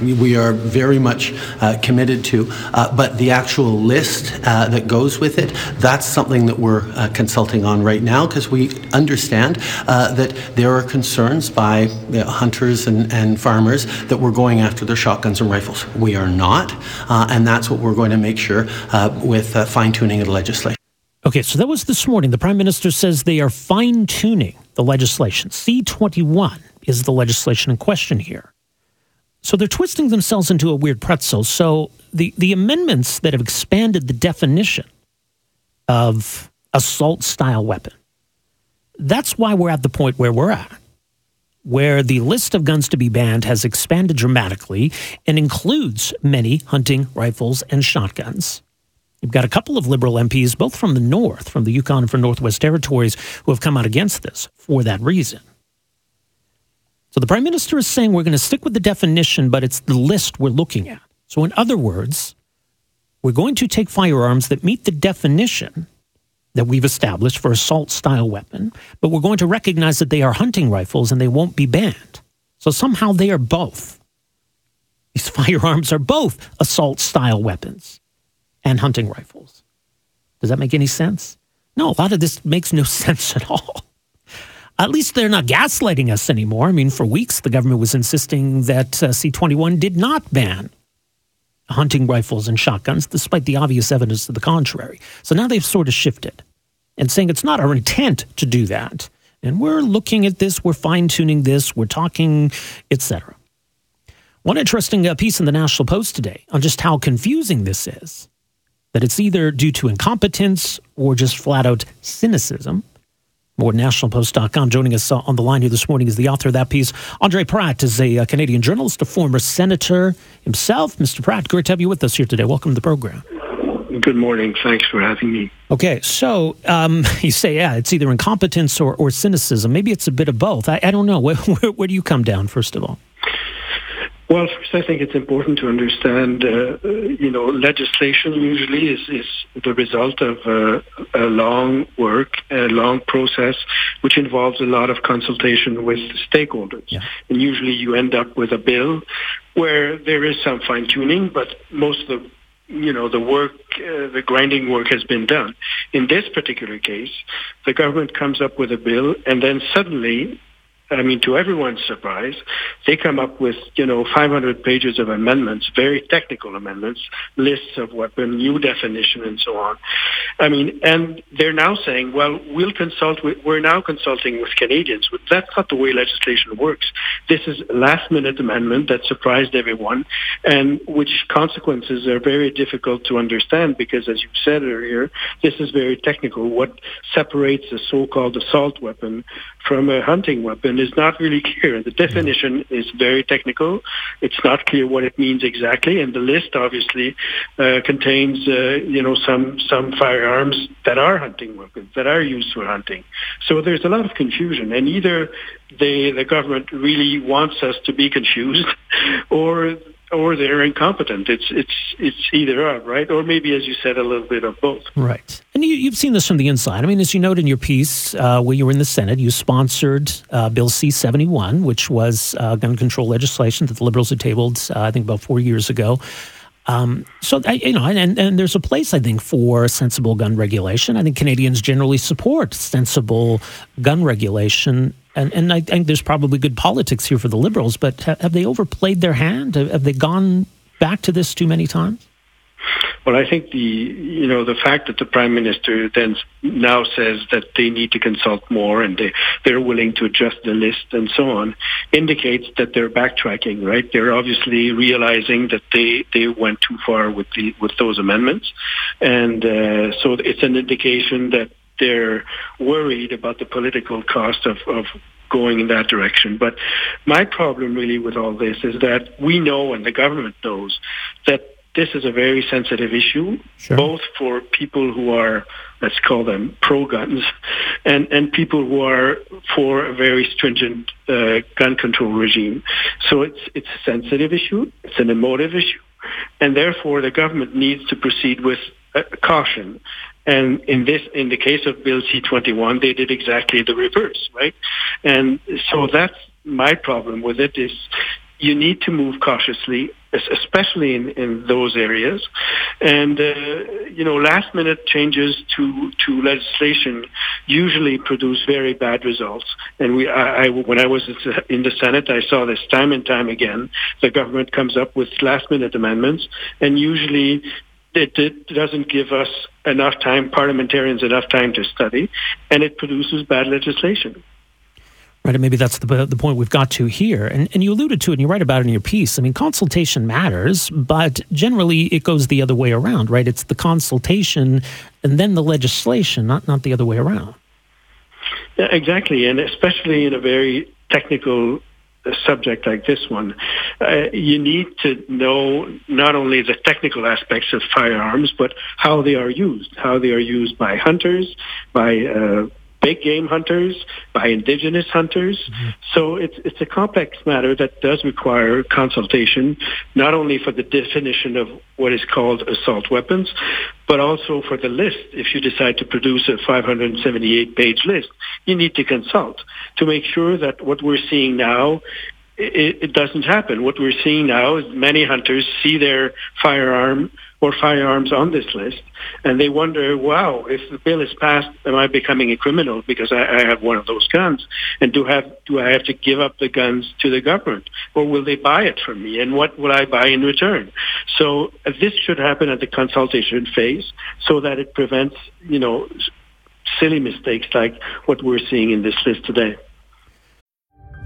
We are very much uh, committed to. Uh, but the actual list uh, that goes with it, that's something that we're uh, consulting on right now because we understand uh, that there are concerns by hunters and, and, farmers that we're going after their shotguns and rifles. We are not, uh, and that's what we're going to make sure with fine tuning of the legislation. Okay, so that was this morning. The Prime Minister says they are fine tuning the legislation. C21 is the legislation in question here. So they're twisting themselves into a weird pretzel. So the, the amendments that have expanded the definition of assault style weapon, that's why we're at the point where we're at, where the list of guns to be banned has expanded dramatically and includes many hunting rifles and shotguns. You've got a couple of liberal MPs, both from the North, from the Yukon and from Northwest Territories, who have come out against this for that reason. So the prime minister is saying we're going to stick with the definition, but it's the list we're looking at. So, in other words, we're going to take firearms that meet the definition that we've established for assault style weapon, but we're going to recognize that they are hunting rifles and they won't be banned. So somehow they are both. These firearms are both assault style weapons and hunting rifles. Does that make any sense? No, a lot of this makes no sense at all. At least they're not gaslighting us anymore. I mean, for weeks, the government was insisting that uh, C 21 did not ban hunting rifles and shotguns, despite the obvious evidence to the contrary. So now they've sort of shifted and saying it's not our intent to do that. And we're looking at this, we're fine tuning this, we're talking, etc. One interesting uh, piece in the National Post today on just how confusing this is that it's either due to incompetence or just flat out cynicism. More nationalpost.com. Joining us on the line here this morning is the author of that piece. Andre Pratte is a, uh, Canadian journalist, a former senator himself. Mr. Pratte, great to have you with us here today. Welcome to the program. Good morning. Thanks for having me. Okay, so um, you say, yeah, it's either incompetence or, or cynicism. Maybe it's a bit of both. I, I don't know. Where, where, where do you come down, first of all? Well, first, I think it's important to understand, uh, you know, legislation usually is, is the result of uh, a long work, a long process, which involves a lot of consultation with stakeholders. Yeah. And usually you end up with a bill where there is some fine tuning, but most of the you know, the work, uh, the grinding work has been done. In this particular case, the government comes up with a bill and then suddenly I mean, to everyone's surprise, they come up with, you know, 500 pages of amendments, very technical amendments, lists of weapon, new definition, and so on. I mean, and they're now saying, well, we'll consult with, we're now consulting with Canadians. That's not the way legislation works. This is a last minute amendment that surprised everyone and which consequences are very difficult to understand because as you said earlier, this is very technical. What separates a so-called assault weapon from a hunting weapon is not really clear. And The definition is very technical. It's not clear what it means exactly, and the list obviously uh, contains, uh, you know, some some firearms that are hunting weapons that are used for hunting. So there's a lot of confusion, and either they, the government really wants us to be confused, or or they're incompetent. It's it's it's either or, right? Or maybe, as you said, a little bit of both. Right. And you, have seen this from the inside. I mean, as you note in your piece, uh, you were in the Senate, you sponsored uh, Bill C seventy one, which was uh, gun control legislation that the Liberals had tabled, uh, I think, about four years ago. Um, so you know, and, and there's a place I think for sensible gun regulation. I think Canadians generally support sensible gun regulation and, and I think there's probably good politics here for the Liberals, but have they overplayed their hand? Have they gone back to this too many times? Well, I think the you know the fact that the prime minister then now says that they need to consult more and they they're willing to adjust the list and so on indicates that they're backtracking. Right? They're obviously realizing that they they went too far with the with those amendments, and uh, so it's an indication that they're worried about the political cost of, of going in that direction. But my problem really with all this is that we know and the government knows that this is a very sensitive issue, sure. both for people who are, let's call them pro-guns, and, and people who are for a very stringent uh, gun control regime. So it's, it's a sensitive issue, it's an emotive issue, and therefore the government needs to proceed with uh, caution. And in this, in the case of Bill C-21, they did exactly the reverse, right? And so that's my problem with it is you need to move cautiously, especially in, in those areas. And, uh, you know, last minute changes to, to legislation usually produce very bad results. And we, I, I, when I was in the Senate, I saw this time and time again. The government comes up with last minute amendments and usually it, it doesn't give us enough time, parliamentarians enough time to study, and it produces bad legislation. Right, and maybe that's the, the point we've got to here. And, and you alluded to it, and you write about it in your piece. I mean, consultation matters, but generally it goes the other way around, right? It's the consultation and then the legislation, not, not the other way around. Yeah, exactly, and especially in a very technical uh, subject like this one, uh, you need to know not only the technical aspects of firearms, but how they are used, how they are used by hunters, by uh, big game hunters, by indigenous hunters. Mm-hmm. So it's it's a complex matter that does require consultation, not only for the definition of what is called assault weapons, but also for the list. If you decide to produce a 578 page list, you need to consult to make sure that what we're seeing now it, it doesn't happen. What we're seeing now is many hunters see their firearm or firearms on this list, and they wonder, wow, if the bill is passed, am I becoming a criminal because I, I have one of those guns? And do have do I have to give up the guns to the government, or will they buy it from me? And what will I buy in return? So uh, this should happen at the consultation phase, so that it prevents, you know, silly mistakes like what we're seeing in this list today.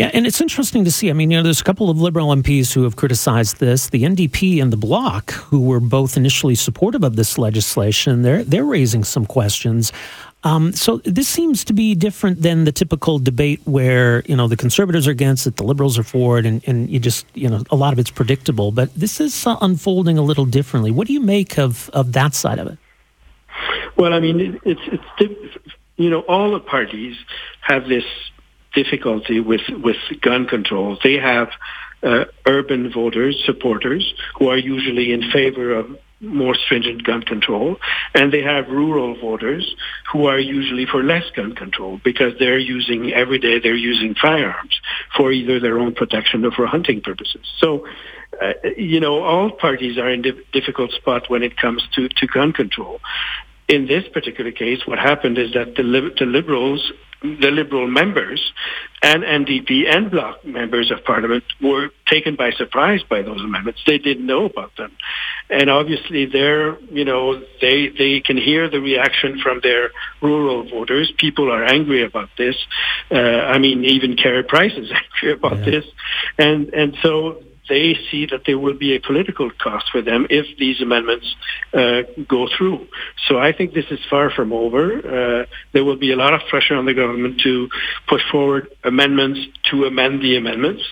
Yeah, and it's interesting to see. I mean, you know, there's a couple of Liberal MPs who have criticized this. The NDP and the Bloc, who were both initially supportive of this legislation, they're they're raising some questions. Um, so this seems to be different than the typical debate where you know the conservatives are against it, the liberals are for it, and, and you just you know a lot of it's predictable. But this is uh, unfolding a little differently. What do you make of of that side of it? Well, I mean, it's it's you know all the parties have this difficulty with, with gun control. They have uh, urban voters, supporters, who are usually in favor of more stringent gun control, and they have rural voters who are usually for less gun control because they're using every day they're using firearms for either their own protection or for hunting purposes. So, uh, you know, all parties are in a difficult spot when it comes to, to gun control. In this particular case, what happened is that the, the liberals the Liberal members and NDP and Bloc members of Parliament were taken by surprise by those amendments. They didn't know about them. And obviously they're, you know, they, they can hear the reaction from their rural voters. People are angry about this. Uh, I mean, even Carey Price is angry about yeah. this. And, and so they see that there will be a political cost for them if these amendments uh, go through. So I think this is far from over. Uh, there will be a lot of pressure on the government to put forward amendments to amend the amendments.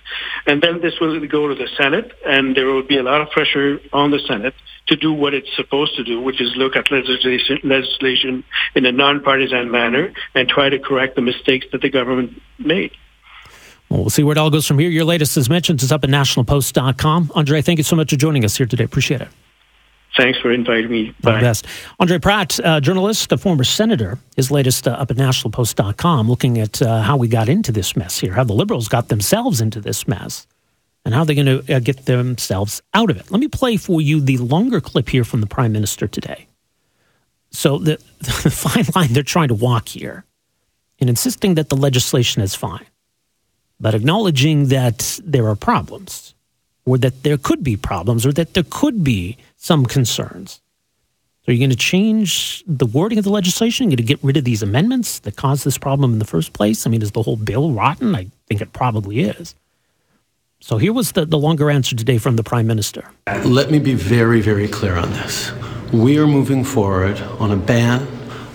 And then this will go to the Senate, and there will be a lot of pressure on the Senate to do what it's supposed to do, which is look at legislation, legislation in a nonpartisan manner and try to correct the mistakes that the government made. Well, we'll see where it all goes from here. Your latest, as mentioned, is up at nationalpost.com. Andre, thank you so much for joining us here today. Appreciate it. Thanks for inviting me. Bye. Best. Andre Pratte, uh, journalist, a former senator, his latest uh, up at nationalpost.com, looking at uh, how we got into this mess here, how the liberals got themselves into this mess, and how they're going to uh, get themselves out of it. Let me play for you the longer clip here from the prime minister today. So, the, the fine line they're trying to walk here in insisting that the legislation is fine, but acknowledging that there are problems, or that there could be problems, or that there could be some concerns. So, are you going to change the wording of the legislation? Are you going to get rid of these amendments that caused this problem in the first place? I mean, is the whole bill rotten? I think it probably is. So, here was the, the longer answer today from the Prime Minister. Let me be very, very clear on this. We are moving forward on a ban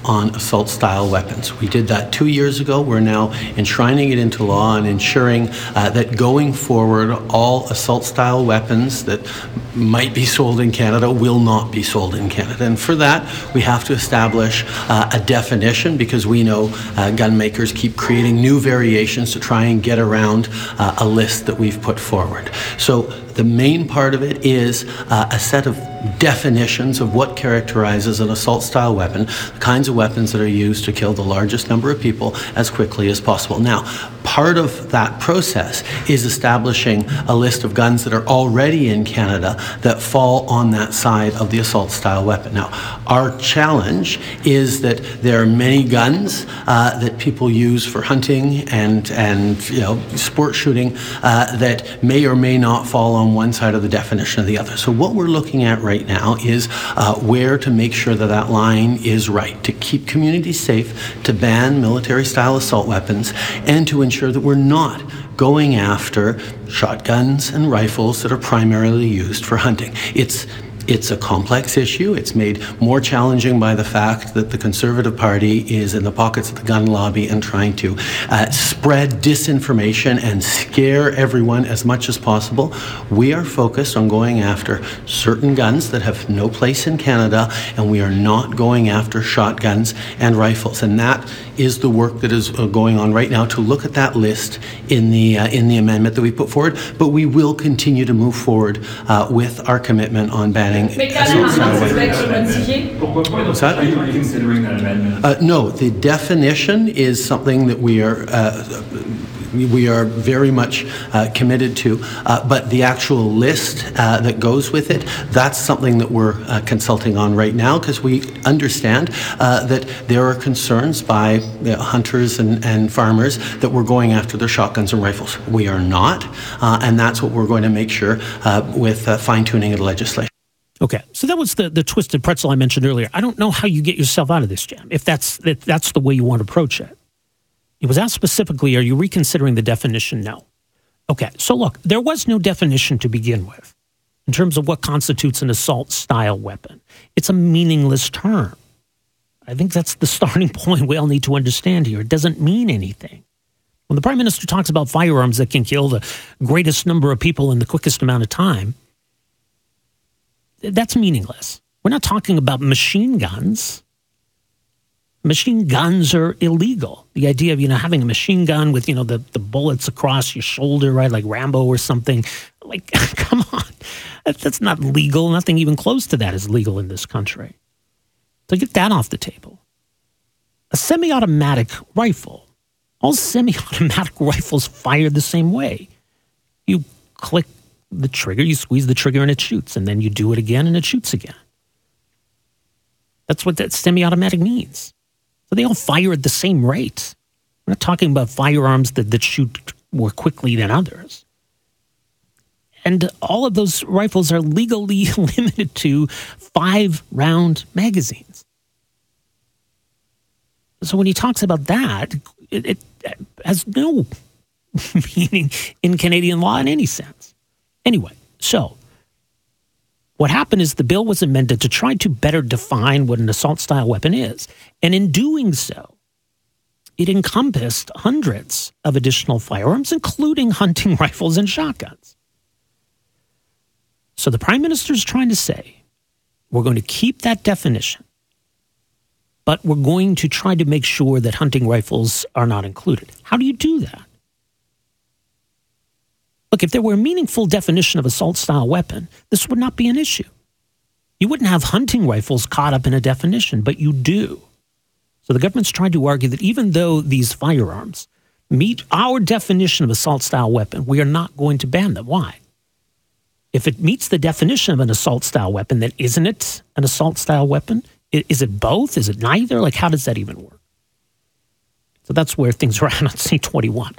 on assault style weapons. We did that two years ago. We're now enshrining it into law and ensuring uh, that going forward, all assault style weapons that might be sold in Canada will not be sold in Canada. And for that, we have to establish uh, a definition because we know uh, gun makers keep creating new variations to try and get around uh, a list that we've put forward. So the main part of it is uh, a set of definitions of what characterizes an assault style weapon, the kinds of weapons that are used to kill the largest number of people as quickly as possible. Now, part of that process is establishing a list of guns that are already in Canada that fall on that side of the assault style weapon. Now, our challenge is that there are many guns uh, that people use for hunting and, and you know, sport shooting uh, that may or may not fall on one side of the definition of the other. So, what we're looking at right now is uh, where to make sure that that line is right, to keep communities safe, to ban military style assault weapons, and to ensure that we're not going after shotguns and rifles that are primarily used for hunting. It's it's a complex issue. It's made more challenging by the fact that the Conservative Party is in the pockets of the gun lobby and trying to uh, spread disinformation and scare everyone as much as possible. We are focused on going after certain guns that have no place in Canada, and we are not going after shotguns and rifles. And that is the work that is uh, going on right now to look at that list in the uh, in the amendment that we put forward. But we will continue to move forward uh, with our commitment on banning assault style that? Are you considering that amendment? Uh, no, the definition is something that we are uh, we are very much uh, committed to. Uh, but the actual list uh, that goes with it, that's something that we're uh, consulting on right now because we understand uh, that there are concerns by hunters and, and, farmers that we're going after their shotguns and rifles. We are not, uh, and that's what we're going to make sure with fine tuning of the legislation. Okay, so that was the, the twisted pretzel I mentioned earlier. I don't know how you get yourself out of this jam if that's if that's the way you want to approach it. It was asked specifically, are you reconsidering the definition? No. Okay, so look, there was no definition to begin with in terms of what constitutes an assault style weapon. It's a meaningless term. I think that's the starting point we all need to understand here. It doesn't mean anything. When the prime minister talks about firearms that can kill the greatest number of people in the quickest amount of time, that's meaningless. We're not talking about machine guns machine guns are illegal. The idea of, you know, having a machine gun with, you know, the, the bullets across your shoulder, right, like Rambo or something. Like, come on. That's not legal. Nothing even close to that is legal in this country. So get that off the table. A semi automatic rifle. All semi automatic rifles fire the same way. You click the trigger, you squeeze the trigger, and it shoots. And then you do it again, and it shoots again. That's what that semi automatic means. So they all fire at the same rate. We're not talking about firearms that, that shoot more quickly than others. And all of those rifles are legally limited to five round magazines. So when he talks about that, it, it has no meaning in Canadian law in any sense. Anyway, so what happened is the bill was amended to try to better define what an assault style weapon is. And in doing so, it encompassed hundreds of additional firearms, including hunting rifles and shotguns. So the prime minister is trying to say we're going to keep that definition, but we're going to try to make sure that hunting rifles are not included. How do you do that? Look, if there were a meaningful definition of assault style weapon, this would not be an issue. You wouldn't have hunting rifles caught up in a definition, but you do. So the government's trying to argue that even though these firearms meet our definition of assault style weapon, we are not going to ban them. Why? If it meets the definition of an assault style weapon, then isn't it an assault style weapon? Is it both? Is it neither? Like, how does that even work? So that's where things are at on C21.